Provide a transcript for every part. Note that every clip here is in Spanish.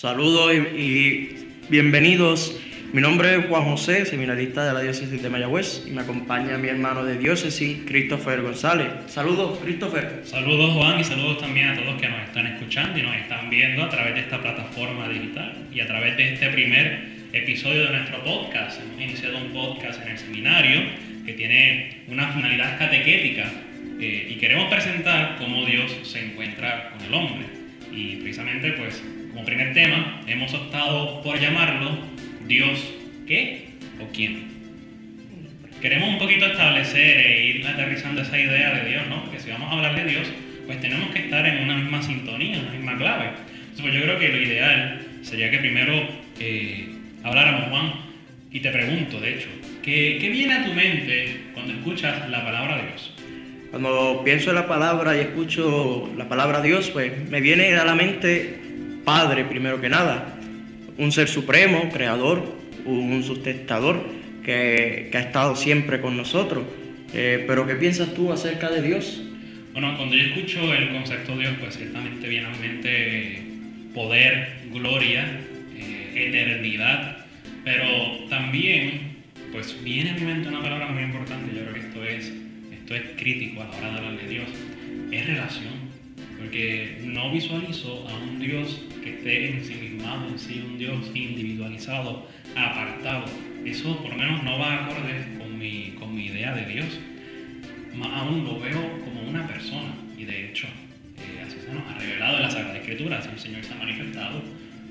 Saludos y, bienvenidos. Mi nombre es Juan José, seminarista de la diócesis de Mayagüez, y me acompaña mi hermano de diócesis, Christopher González. Saludos, Christopher. Saludos, Juan, y saludos también a todos que nos están escuchando y nos están viendo a través de esta plataforma digital y a través de este primer episodio de nuestro podcast. Hemos iniciado un podcast en el seminario que tiene una finalidad catequética eh, y queremos presentar cómo Dios se encuentra con el hombre. Y precisamente, pues, como primer tema, hemos optado por llamarlo Dios, ¿qué o quién? Queremos un poquito establecer e ir aterrizando esa idea de Dios, ¿no? Porque si vamos a hablar de Dios, pues tenemos que estar en una misma sintonía, una misma clave. Entonces, pues yo creo que lo ideal sería que primero eh, habláramos, Juan, y te pregunto, de hecho, ¿qué, ¿qué viene a tu mente cuando escuchas la palabra de Dios? Cuando pienso en la palabra y escucho la palabra Dios, pues me viene a la mente Padre primero que nada, un ser supremo, creador, un sustentador que, ha estado siempre con nosotros. Eh, pero ¿qué piensas tú acerca de Dios? Bueno, cuando yo escucho el concepto de Dios, pues ciertamente viene a mi mente poder, gloria, eh, eternidad, pero también pues viene a mi mente una palabra muy importante, yo creo que esto es, esto es crítico a la hora de hablar de Dios, es relación. Porque no visualizo a un Dios que esté ensimismado en sí, un Dios individualizado, apartado. Eso por lo menos no va acorde con mi, con mi idea de Dios. Más aún lo veo como una persona. Y de hecho, eh, así se nos ha revelado en la Sagrada Escritura, así el Señor se ha manifestado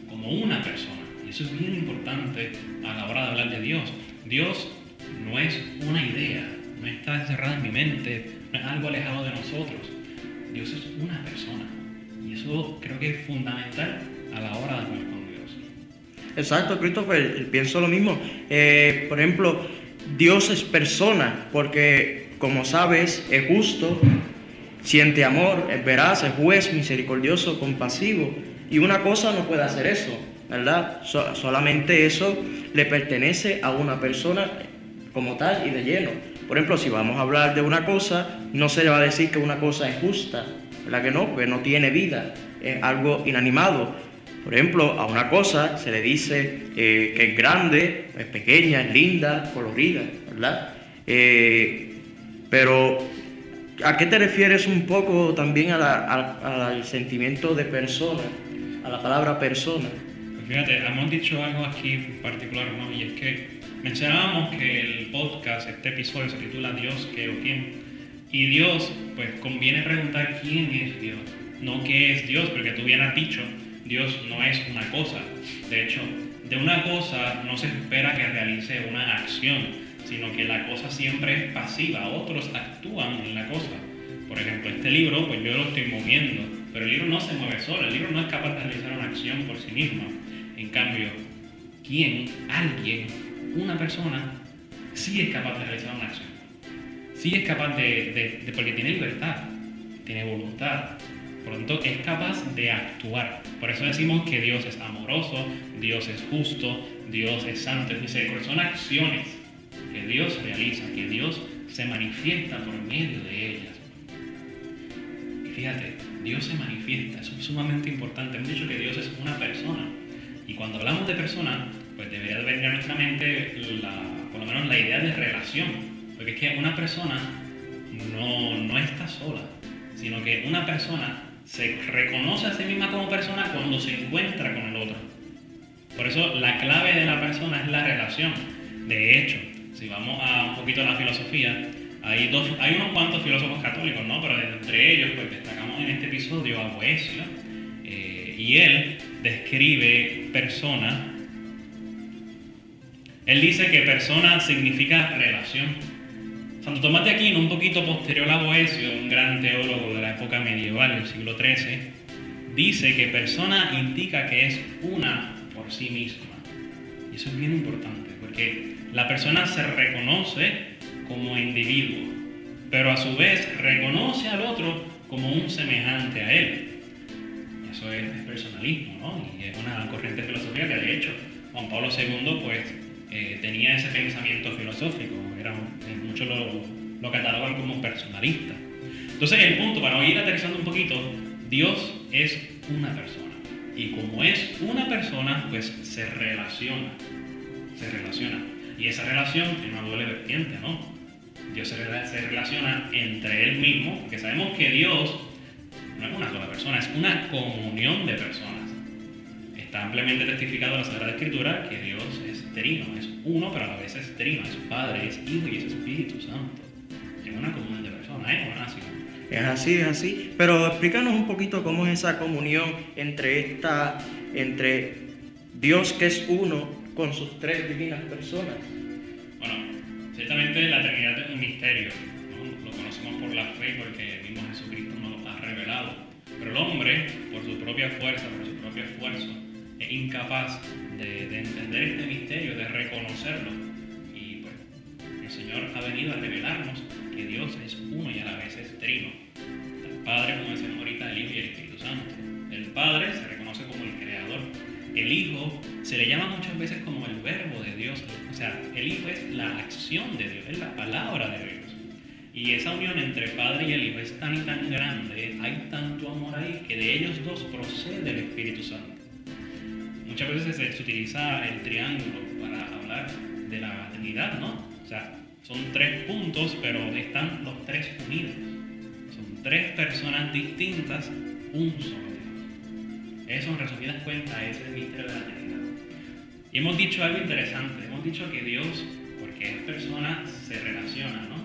como una persona. Y eso es bien importante a la hora de hablar de Dios. Dios no es una idea, no está encerrada en mi mente, no es algo alejado de nosotros. Dios es una persona. Y eso creo que es fundamental a la hora de hablar con Dios. Exacto, Christopher, pienso lo mismo. Eh, por ejemplo, Dios es persona, porque como sabes, es justo, siente amor, es veraz, es juez, misericordioso, compasivo. Y una cosa no puede hacer eso, ¿verdad? solamente eso le pertenece a una persona como tal y de lleno. Por ejemplo, si vamos a hablar de una cosa, no se le va a decir que una cosa es justa, ¿verdad que no? Porque no tiene vida, es algo inanimado. Por ejemplo, a una cosa se le dice eh, que es grande, es pequeña, es linda, colorida, ¿verdad? Eh, pero, ¿a qué te refieres un poco también al sentimiento de persona, a la palabra persona? Pues fíjate, hemos dicho algo aquí particular, ¿no? Y es que Mencionábamos que el podcast, este episodio se titula Dios, qué o quién. Y Dios, pues conviene preguntar quién es Dios, no qué es Dios, porque tú bien has dicho, Dios no es una cosa. De hecho, de una cosa no se espera que realice una acción, sino que la cosa siempre es pasiva, otros actúan en la cosa. Por ejemplo, este libro, pues yo lo estoy moviendo, pero el libro no se mueve solo, el libro no es capaz de realizar una acción por sí mismo. En cambio, ¿quién? Alguien una persona sí es capaz de realizar una acción. Sí es capaz de, porque tiene libertad, tiene voluntad. Por lo tanto, es capaz de actuar. Por eso decimos que Dios es amoroso, Dios es justo, Dios es santo, es. Son acciones que Dios realiza, que Dios se manifiesta por medio de ellas. Y fíjate, Dios se manifiesta, eso es sumamente importante. Hemos dicho que Dios es una persona. Y cuando hablamos de persona, pues debería venir a nuestra mente por lo menos la idea de relación. Porque es que una persona no, no está sola, sino que una persona se reconoce a sí misma como persona cuando se encuentra con el otro. Por eso la clave de la persona es la relación. De hecho, si vamos a un poquito a la filosofía, hay, dos, hay unos cuantos filósofos católicos, ¿no? Pero entre ellos, pues destacamos en este episodio a Boesio, eh, y él describe persona él dice que persona significa relación. Santo Tomás de Aquino, un poquito posterior a Boesio, un gran teólogo de la época medieval del siglo XIII, dice que persona indica que es una por sí misma. Y eso es bien importante, porque la persona se reconoce como individuo, pero a su vez reconoce al otro como un semejante a él. Eso es personalismo, ¿no? Y es una corriente filosófica que de hecho Juan Pablo II pues eh, tenía ese pensamiento filosófico, era, eh, muchos lo, lo catalogan como personalista. Entonces el punto, para ir aterrizando un poquito, Dios es una persona. Y como es una persona, pues se relaciona. Se relaciona. Y esa relación tiene una doble vertiente, ¿no? Dios se, se relaciona entre Él mismo, porque sabemos que Dios no es una sola persona, es una comunión de personas. Está ampliamente testificado en la Sagrada Escritura que Dios es trino, es uno, pero a la vez es trino, es Padre, es Hijo y es Espíritu Santo. Es una comunión de personas, ¿eh? Una es así, es así. Pero explícanos un poquito cómo es esa comunión entre esta, entre Dios que es uno con sus tres divinas personas. Bueno, ciertamente la Trinidad es un misterio. Lo conocemos por la fe porque el mismo Jesucristo nos lo ha revelado. Pero el hombre, por su propia fuerza, por su propio esfuerzo, es incapaz de, de entender este misterio, de reconocerlo. Y pues el Señor ha venido a revelarnos que Dios es uno y a la vez es trino. El Padre, como decíamos ahorita, el Hijo y el Espíritu Santo. El Padre se reconoce como el Creador. El Hijo se le llama muchas veces como el verbo de Dios. O sea, el Hijo es la acción de Dios, es la palabra de Dios. Y esa unión entre Padre y el Hijo es tan y tan grande, hay tanto amor ahí, que de ellos dos procede el Espíritu Santo. Muchas veces se utiliza el triángulo para hablar de la Trinidad, ¿no? O sea, son tres puntos, pero están los tres unidos. Son tres personas distintas, un solo. Eso, en resumidas cuentas, es el misterio de la Trinidad. Y hemos dicho algo interesante. Hemos dicho que Dios, porque es persona, se relaciona, ¿no?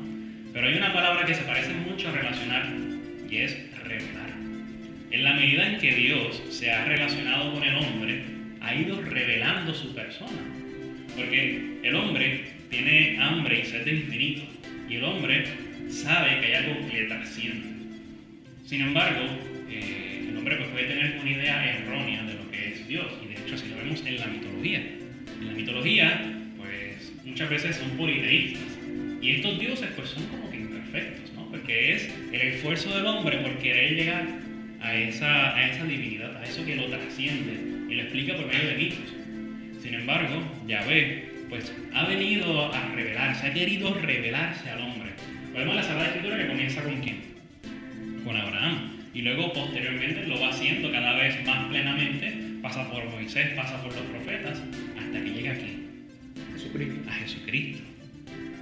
Pero hay una palabra que se parece mucho a relacionar y es revelar. En la medida en que Dios se ha relacionado con el hombre, ha ido revelando su persona. Porque el hombre tiene hambre y sed de infinito. Y el hombre sabe que hay algo que le trasciende. Sin embargo, eh, el hombre pues, puede tener una idea errónea de lo que es Dios. Y de hecho, si lo vemos en la mitología. En la mitología, pues muchas veces son politeístas. Y estos dioses pues son como que imperfectos, ¿no? Porque es el esfuerzo del hombre por querer llegar a esa, a esa divinidad, a eso que lo trasciende. Y lo explica por medio de mitos. Sin embargo, Yahvé pues ha venido a revelarse, ha querido revelarse al hombre. Podemos la Sagrada Escritura que comienza con quién? Con Abraham. Y luego posteriormente lo va haciendo cada vez más plenamente, pasa por Moisés, pasa por los profetas, hasta que llega aquí. Jesucristo. A Jesucristo.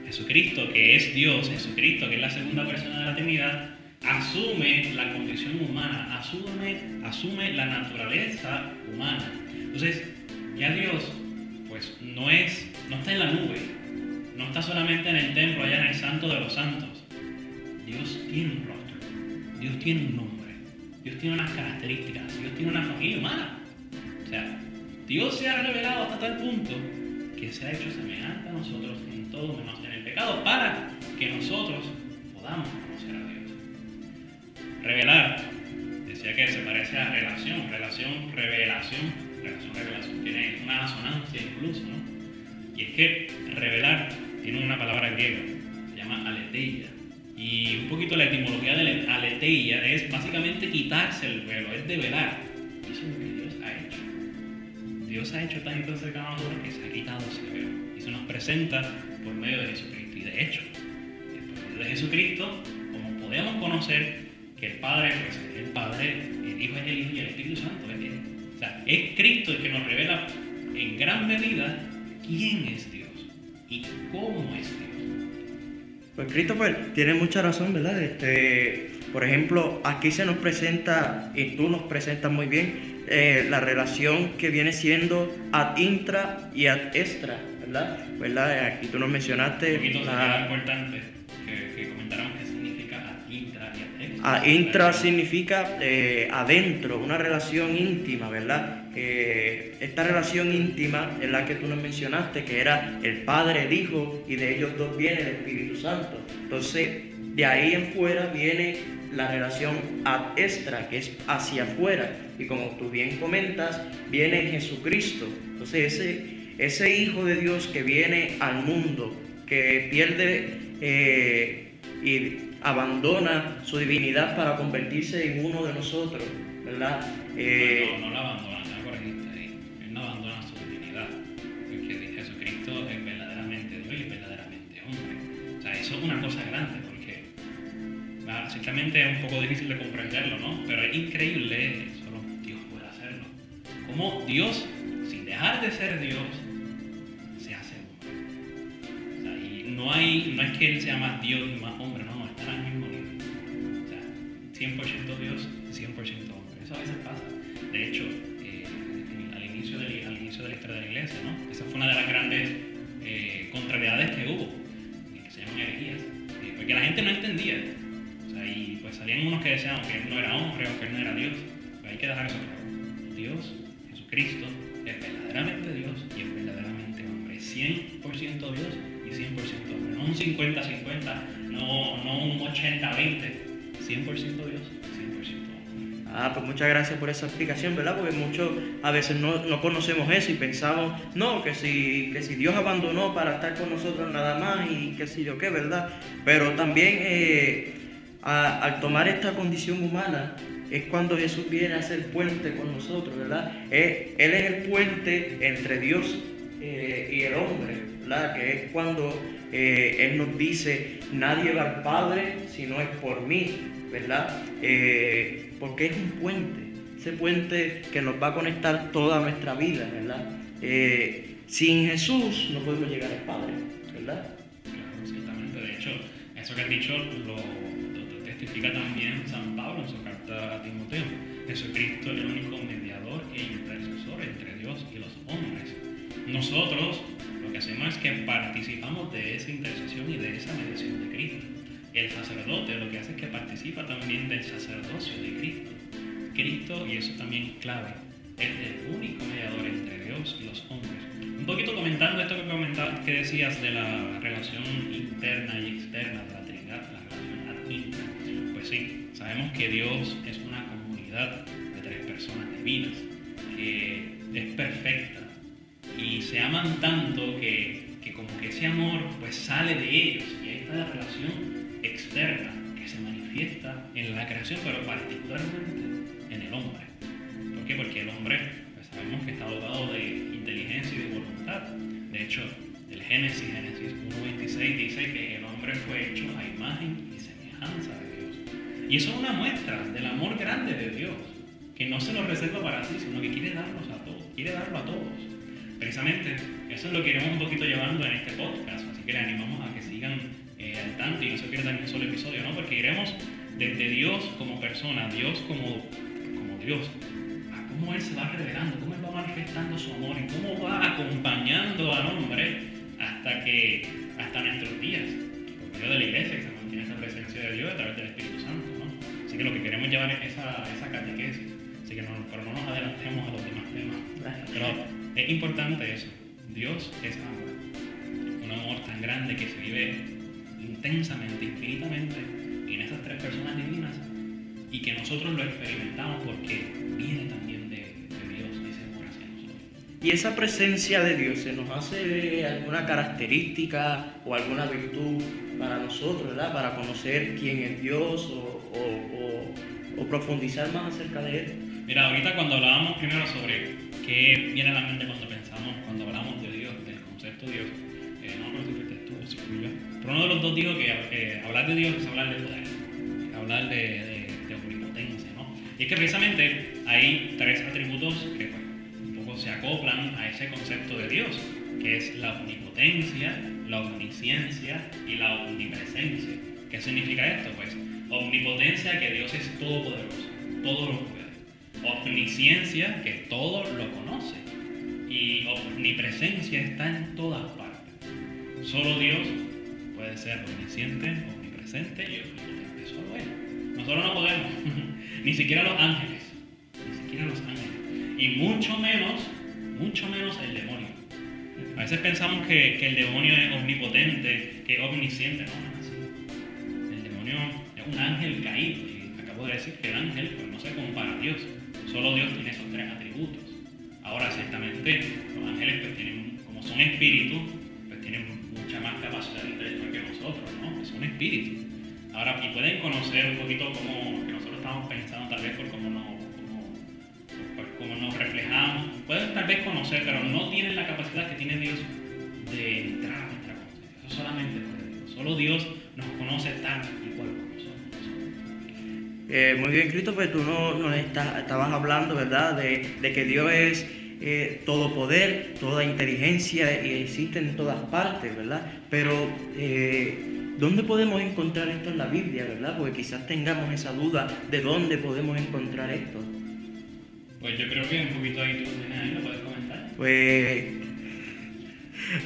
Jesucristo, que es Dios, Jesucristo, que es la segunda persona de la Trinidad, asume la condición humana, asume, asume la naturaleza humana. Entonces, ya Dios, pues no es no está en la nube, no está solamente en el templo, allá en el santo de los santos. Dios tiene un rostro, Dios tiene un nombre, Dios tiene unas características, Dios tiene una familia humana. O sea, Dios se ha revelado hasta tal punto que se ha hecho semejante a nosotros en todo menos en el pecado para que nosotros podamos conocer a Dios. Revelar, decía que se parece a relación, relación, revelación, relación, revelación, tiene una asonancia incluso, ¿no? Y es que revelar tiene una palabra griega, se llama aletheia. Y un poquito la etimología de aletheia es básicamente quitarse el velo, es develar. Eso es lo que Dios ha hecho. Dios ha hecho tan y tan cercano a nosotros que se ha quitado ese velo. Y se nos presenta por medio de Jesucristo. Y de hecho, por medio de Jesucristo, como podemos conocer que el Padre pues, es el Padre, el Hijo es el Hijo y el Espíritu Santo es Él. O sea, es Cristo el que nos revela en gran medida quién es Dios y cómo es Dios. Pues Christopher tiene mucha razón, ¿verdad? Este, por ejemplo, aquí se nos presenta, y tú nos presentas muy bien, eh, la relación que viene siendo ad intra y ad extra, ¿verdad? ¿verdad? Aquí tú nos mencionaste... Un la... importante intra intra significa eh, adentro, una relación íntima, ¿verdad? Esta relación íntima en la que tú nos mencionaste, que era el Padre, el Hijo, y de ellos dos viene el Espíritu Santo. Entonces, de ahí en fuera viene la relación ad extra, que es hacia afuera. Y como tú bien comentas, viene Jesucristo. Entonces, ese, ese Hijo de Dios que viene al mundo, que pierde eh, y abandona su divinidad para convertirse en uno de nosotros, ¿verdad? Eh, no, no la abandona una cosa grande porque ciertamente es un poco difícil de comprenderlo, ¿no? Pero es increíble, solo Dios puede hacerlo. cómo Dios, sin dejar de ser Dios, se hace hombre. O sea, y no, hay, no es que Él sea más Dios y más 100% Dios, 100% hombre. Eso a veces pasa. De hecho, eh, al, inicio de, al inicio de la historia de la iglesia, ¿no? esa fue una de las grandes eh, contrariedades que hubo, que se llaman herejías, porque la gente no entendía. O sea, y pues salían unos que decían que él no era hombre o que él no era Dios. Pero hay que dejar eso claro. Dios, Jesucristo, es verdaderamente Dios y es verdaderamente hombre. 100% Dios y 100% hombre. No un 50-50, no, no un 80-20. 100% Dios, 100% hombre. Pues muchas gracias por esa explicación, ¿verdad? Porque muchos a veces no, no conocemos eso y pensamos, no, que si, que si Dios abandonó para estar con nosotros nada más y que si yo qué, ¿verdad? Pero también eh, al tomar esta condición humana es cuando Jesús viene a ser puente con nosotros, ¿verdad? Eh, él es el puente entre Dios eh, y el hombre, ¿verdad? Que es cuando eh, Él nos dice, nadie va al Padre si no es por mí, ¿verdad? Eh, porque es un puente, ese puente que nos va a conectar toda nuestra vida, ¿verdad? Eh, sin Jesús no podemos llegar al Padre, ¿verdad? Claro, ciertamente. De hecho, eso que has dicho lo, lo testifica también San Pablo en su carta a Timoteo. Jesucristo es el único mediador e intercesor entre Dios y los hombres. Nosotros lo que hacemos es que participamos de esa intercesión y de esa mediación de Cristo. El sacerdote lo que hace es que participa también del sacerdocio de Cristo. Cristo, y eso también es clave, es el único mediador entre Dios y los hombres. Un poquito comentando esto que, comentabas, que decías de la relación interna y externa de la Trinidad, la relación ad intra. Pues sí, sabemos que Dios es una comunidad de tres personas divinas, que es perfecta y se aman tanto que, que como que ese amor pues sale de ellos y ahí está la relación externa que se manifiesta en la creación, pero particularmente en el hombre. ¿Por qué? Porque el hombre pues, sabemos que está dotado de inteligencia y de voluntad. De hecho, el Génesis, Génesis 1.26 dice que el hombre fue hecho a imagen y semejanza de Dios. Y eso es una muestra del amor grande de Dios, que no se lo reserva para sí, sino que quiere darnos a todos, quiere darlo a todos. Precisamente, eso es lo que iremos un poquito llevando en este podcast, así que le animamos a que sigan eh, al tanto y no se pierdan un solo episodio, ¿no? Porque iremos desde Dios como persona, Dios como, como Dios, a cómo Él se va revelando, cómo Él va manifestando su amor y cómo va acompañando al hombre hasta que, hasta nuestros días, por medio de la iglesia que se mantiene esa presencia de Dios a través del Espíritu Santo, ¿no? Así que lo que queremos llevar es esa, esa catequesis, así que no, pero no nos adelantemos a los demás temas. Pero es importante eso. Dios es amor. Un amor tan grande que se vive intensamente, infinitamente en esas tres personas divinas y que nosotros lo experimentamos porque viene también de, de Dios ese amor hacia nosotros. Y esa presencia de Dios se nos hace alguna característica o alguna virtud para nosotros, ¿verdad? Para conocer quién es Dios o, o- o- o profundizar más acerca de Él. Mira, ahorita cuando hablábamos primero sobre qué viene a la mente cuando pero uno de los dos dijo que hablar de Dios es hablar de poder, hablar de omnipotencia, ¿no? Y es que precisamente hay tres atributos que pues, un poco se acoplan a ese concepto de Dios, que es la omnipotencia, la omnisciencia y la omnipresencia. ¿Qué significa esto? Pues omnipotencia, que Dios es todopoderoso, todo lo puede. Omnisciencia, que todo lo conoce. Y omnipresencia está en todas partes. Solo Dios puede ser omnisciente, omnipresente y omnipotente. Solo Él. Nosotros no podemos. Ni siquiera los ángeles. Ni siquiera los ángeles. Y mucho menos, mucho menos el demonio. A veces pensamos que, el demonio es omnipotente, que es omnisciente. No, no es así. El demonio es un ángel caído. Y acabo de decir que el ángel pues, no se compara a Dios. Solo Dios tiene esos tres atributos. Ahora, ciertamente, los ángeles pues, tienen, como son espíritus, pues tienen mucha más capacidad intelectual son espíritus. Ahora, y pueden conocer un poquito que nosotros estamos pensando, tal vez por cómo nos, cómo- cómo reflejamos. Pueden tal vez conocer, pero no tienen la capacidad que tiene Dios de entrar a nuestra conciencia. Eso solamente puede Dios. Solo Dios nos conoce tal y cual. Eh, muy bien, Christopher, tú no, estabas hablando, ¿verdad?, de, que Dios es eh, todo poder, toda inteligencia y existe en todas partes, ¿verdad? Pero, eh, ¿dónde podemos encontrar esto en la Biblia, verdad? Porque quizás tengamos esa duda de dónde podemos encontrar esto. Pues yo creo que un poquito ahí tú ahí, lo puedes comentar. Pues,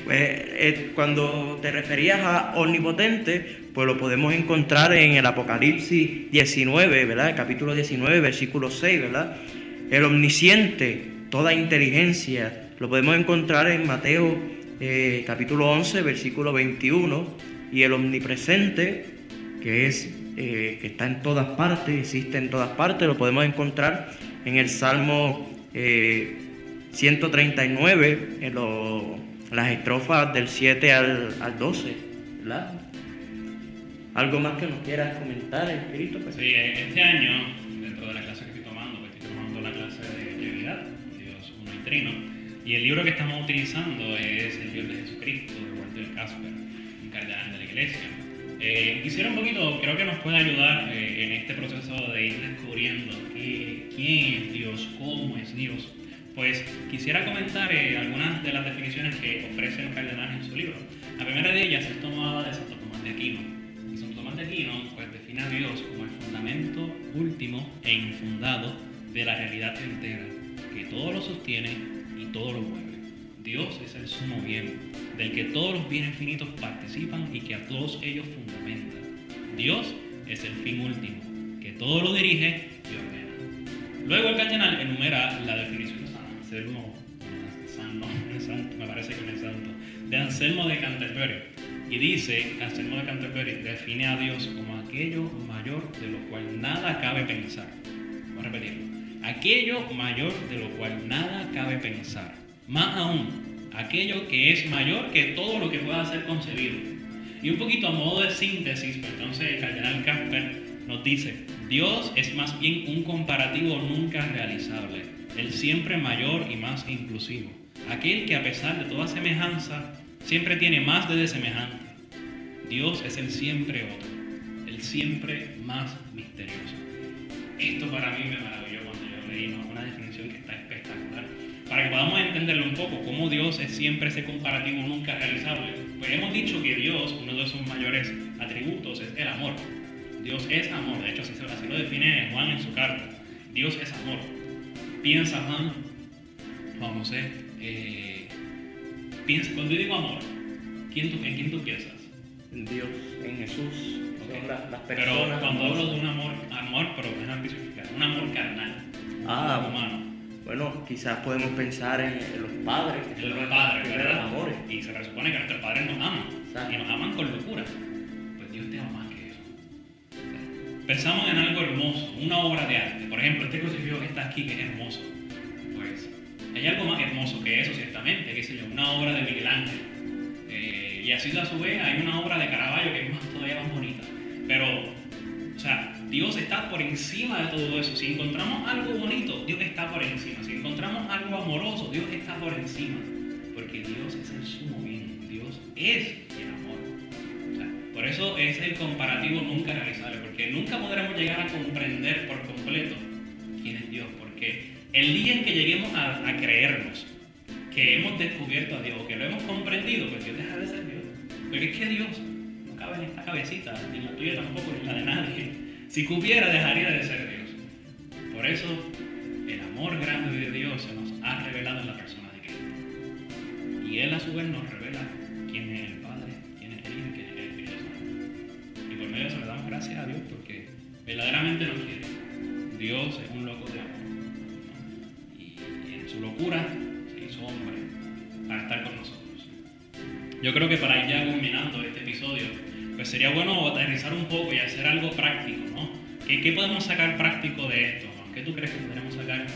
pues, eh, cuando te referías a omnipotente, pues lo podemos encontrar en el Apocalipsis 19, ¿verdad? El capítulo 19, versículo 6, ¿verdad? El omnisciente, toda inteligencia, lo podemos encontrar en Mateo eh, capítulo 11, versículo 21, y el omnipresente, que es eh, está en todas partes, existe en todas partes, lo podemos encontrar en el Salmo eh, 139, en lo- las estrofas del 7 al, al 12, ¿verdad? ¿Algo más que nos quieras comentar? Pues, Sí, este año, dentro de la clase que estoy tomando, pues estoy tomando la clase de Trinidad, Dios uno y Trino, y el libro que estamos utilizando es el libro de Jesucristo, de Walter Casper, cardenal de la iglesia. Eh, quisiera un poquito, creo que nos puede ayudar eh, en este proceso de ir descubriendo quién es Dios, cómo es Dios. Pues quisiera comentar eh, algunas de las definiciones que ofrece el cardenal en su libro. La primera de ellas es tomada de Santo Tomás de Aquino. Y Santo Tomás de Aquino pues, define a Dios como el fundamento último e infundado de la realidad entera, que todo lo sostiene y todo lo mueve. Dios es el sumo bien, del que todos los bienes finitos participan y que a todos ellos fundamenta. Dios es el fin último, que todo lo dirige y ordena. Luego el cardenal enumera la definición de Anselmo, me parece que no es santo, de Anselmo de Canterbury. Y dice, Anselmo de Canterbury define a Dios como aquello mayor de lo cual nada cabe pensar. Voy a repetirlo. Aquello mayor de lo cual nada cabe pensar. Más aún, aquello que es mayor que todo lo que pueda ser concebido. Y un poquito a modo de síntesis, pues entonces el cardenal Casper nos dice, Dios es más bien un comparativo nunca realizable, el siempre mayor y más inclusivo, aquel que a pesar de toda semejanza, siempre tiene más de desemejante. Dios es el siempre otro, el siempre más misterioso. Esto para mí me maravilló cuando yo leí una definición que está. Para que podamos entenderlo un poco, cómo Dios es siempre ese comparativo nunca realizable. Pues hemos dicho que Dios, uno de sus mayores atributos es el amor. Dios es amor, de hecho así, lo define Juan en su carta. Dios es amor. Piensa Juan, Juan José, eh, piensa, cuando yo digo amor, ¿quién tú, ¿en quién tú piensas? en Dios, en Jesús, Ok. son las, las Pero cuando hablo de un amor, amor, pero es especificar, un amor carnal, Ah, humano. Bueno, quizás podemos pensar en, en los padres, que son Los padres, ¿verdad? amores. Y se presupone que nuestros padres nos aman. Y nos aman con locura. Pues Dios te ama más que eso. Pensamos en algo hermoso, una obra de arte. Por ejemplo, este crucifijo que está aquí, que es hermoso. Pues hay algo más hermoso que eso, ciertamente, qué sé yo, una obra de Miguel Ángel. Eh, y así a su vez hay una obra de Caravaggio que es más, todavía más bonita. Pero, Dios está por encima de todo eso. Si encontramos algo bonito, Dios está por encima. Si encontramos algo amoroso, Dios está por encima. Porque Dios es el sumo bien. Dios es el amor. Por eso es el comparativo nunca realizable. Porque nunca podremos llegar a comprender por completo quién es Dios. Porque el día en que lleguemos a, a creernos que hemos descubierto a Dios, que lo hemos comprendido, pues Dios deja de ser Dios. Porque es que Dios no cabe en esta cabecita, ni la tuya tampoco, ni la de nadie. Si cupiera, dejaría de ser Dios. Por eso, el amor grande de Dios se nos ha revelado en la persona de Cristo. Y Él a su vez nos revela quién es el Padre, quién es el Hijo y quién es el Espíritu Santo. Y por medio de eso le damos gracias a Dios porque verdaderamente nos quiere. Dios es un loco de amor. Y en su locura se hizo hombre para estar con nosotros. Yo creo que para ir ya culminando este episodio, sería bueno aterrizar un poco y hacer algo práctico, ¿no? ¿Qué, qué podemos sacar práctico de esto? ¿Qué tú crees que podríamos sacar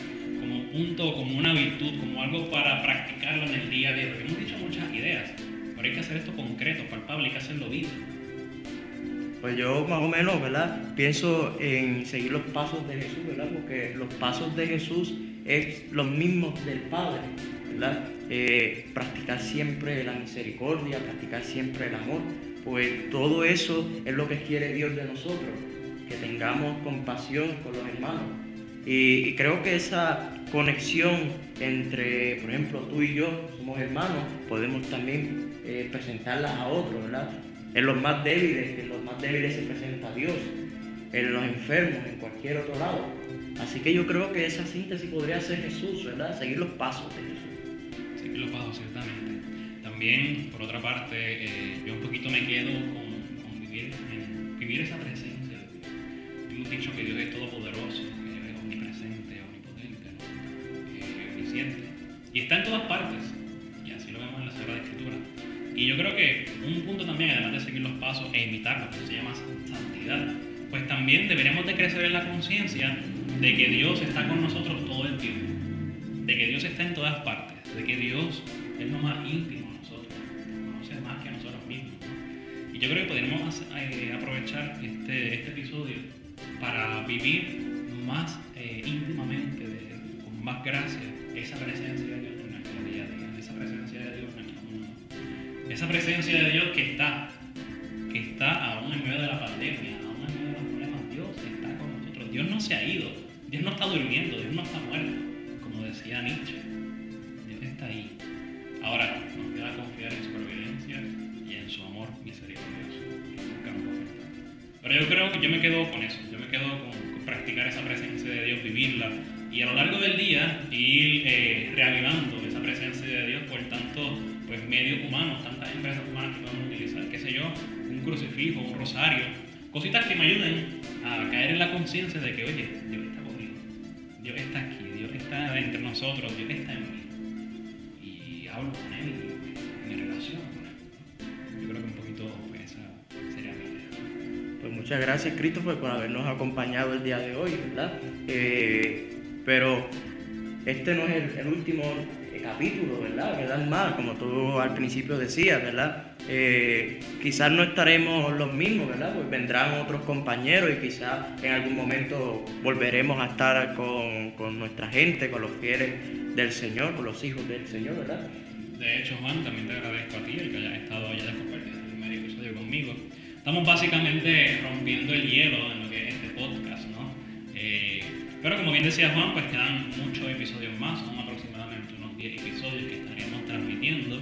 como un punto, como una virtud, como algo para practicarlo en el día a día? Porque hemos dicho muchas ideas, pero hay que hacer esto concreto, palpable, hay que hacerlo vivo. Pues yo más o menos, ¿verdad? Pienso en seguir los pasos de Jesús, ¿verdad? Porque los pasos de Jesús es los mismos del Padre, ¿verdad? Eh, practicar siempre la misericordia, practicar siempre el amor, pues todo eso es lo que quiere Dios de nosotros, que tengamos compasión con los hermanos. Y, creo que esa conexión entre, por ejemplo, tú y yo somos hermanos, podemos también eh, presentarlas a otros, ¿verdad? En los más débiles, en los más débiles se presenta Dios, en los enfermos, en cualquier otro lado. Así que yo creo que esa síntesis podría ser Jesús, ¿verdad? Seguir los pasos de Jesús. Seguir los pasos, ciertamente. También, por otra parte, eh, yo un poquito me quedo con, vivir, vivir esa presencia. Hemos dicho que Dios es todopoderoso, que Dios es omnipresente, omnipotente, ¿no? omnisciente. Y está en todas partes. Y así lo vemos en la Sagrada Escritura. Y yo creo que un punto también, además de seguir los pasos e imitarlo, que se llama santidad, pues también deberemos de crecer en la conciencia de que Dios está con nosotros todo el tiempo, de que Dios está en todas partes, de que Dios es lo más íntimo nosotros mismos. Y yo creo que podemos eh, aprovechar este, este, episodio para vivir más eh, íntimamente, con más gracia, esa presencia de Dios en nuestro día a día, esa presencia de Dios en nuestro mundo, esa presencia de Dios que está, que está aún en medio de la pandemia, aún en medio de los problemas, Dios está con nosotros, Dios no se ha ido, Dios no está durmiendo, Dios no está muerto, como decía Nietzsche, Dios está ahí. Que nunca nos Pero yo creo que yo me quedo con eso, yo me quedo con, practicar esa presencia de Dios, vivirla y a lo largo del día ir eh, reavivando esa presencia de Dios por tanto pues, medios humanos, tantas empresas humanas que podemos utilizar, qué sé yo, un crucifijo, un rosario, cositas que me ayuden a caer en la conciencia de que, oye, Dios está conmigo, Dios está aquí, Dios está entre nosotros, Dios está en mí hablo con él muchas gracias, Christopher, por habernos acompañado el día de hoy, ¿verdad? Eh, pero este no es el, último capítulo, ¿verdad? Quedan más, como tú al principio decías, ¿verdad? Eh, quizás no estaremos los mismos, ¿verdad? Pues vendrán otros compañeros y quizás en algún momento volveremos a estar con, con nuestra gente, con los fieles del Señor, con los hijos del Señor, ¿verdad? De hecho, Juan, también te agradezco a ti el que hayas estado allá compartiendo el primer episodio conmigo. Estamos básicamente rompiendo el hielo en lo que es este podcast, ¿no? Eh, pero como bien decía Juan, pues quedan muchos episodios más, son aproximadamente unos 10 episodios que estaríamos transmitiendo.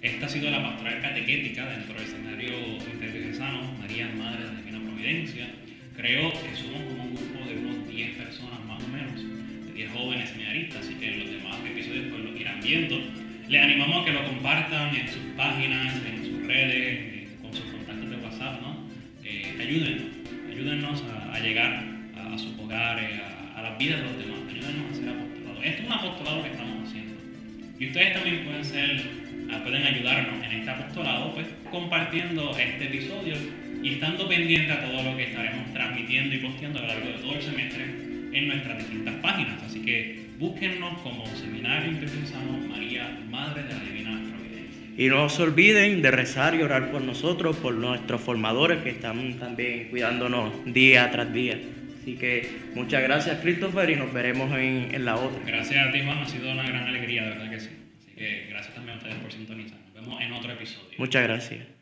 Esta ha sido la pastoral catequética dentro del escenario interdiocesano María Madre de la Divina Providencia. Creo que somos como un grupo de unos 10 personas más o menos, de 10 jóvenes seminaristas, así que los demás episodios pues lo irán viendo. Les animamos a que lo compartan en sus páginas, en sus redes, a, a, las vidas de los demás, ayúdennos a ser apostolados. Esto es un apostolado que estamos haciendo. Y ustedes también pueden ser Ah, pueden ayudarnos en este apostolado, pues compartiendo este episodio y estando pendiente a todo lo que estaremos transmitiendo y posteando a lo largo de todo el semestre en nuestras distintas páginas. Así que búsquennos como Seminario Intercesano María, Madre de la Divina Providencia. Y no se olviden de rezar y orar por nosotros, por nuestros formadores que están también cuidándonos día tras día. Así que muchas gracias Christopher y nos veremos en, en la otra. Gracias a ti Juan, ha sido una gran alegría, de verdad que sí. Así que gracias también a ustedes por sintonizar. Nos vemos en otro episodio. Muchas gracias.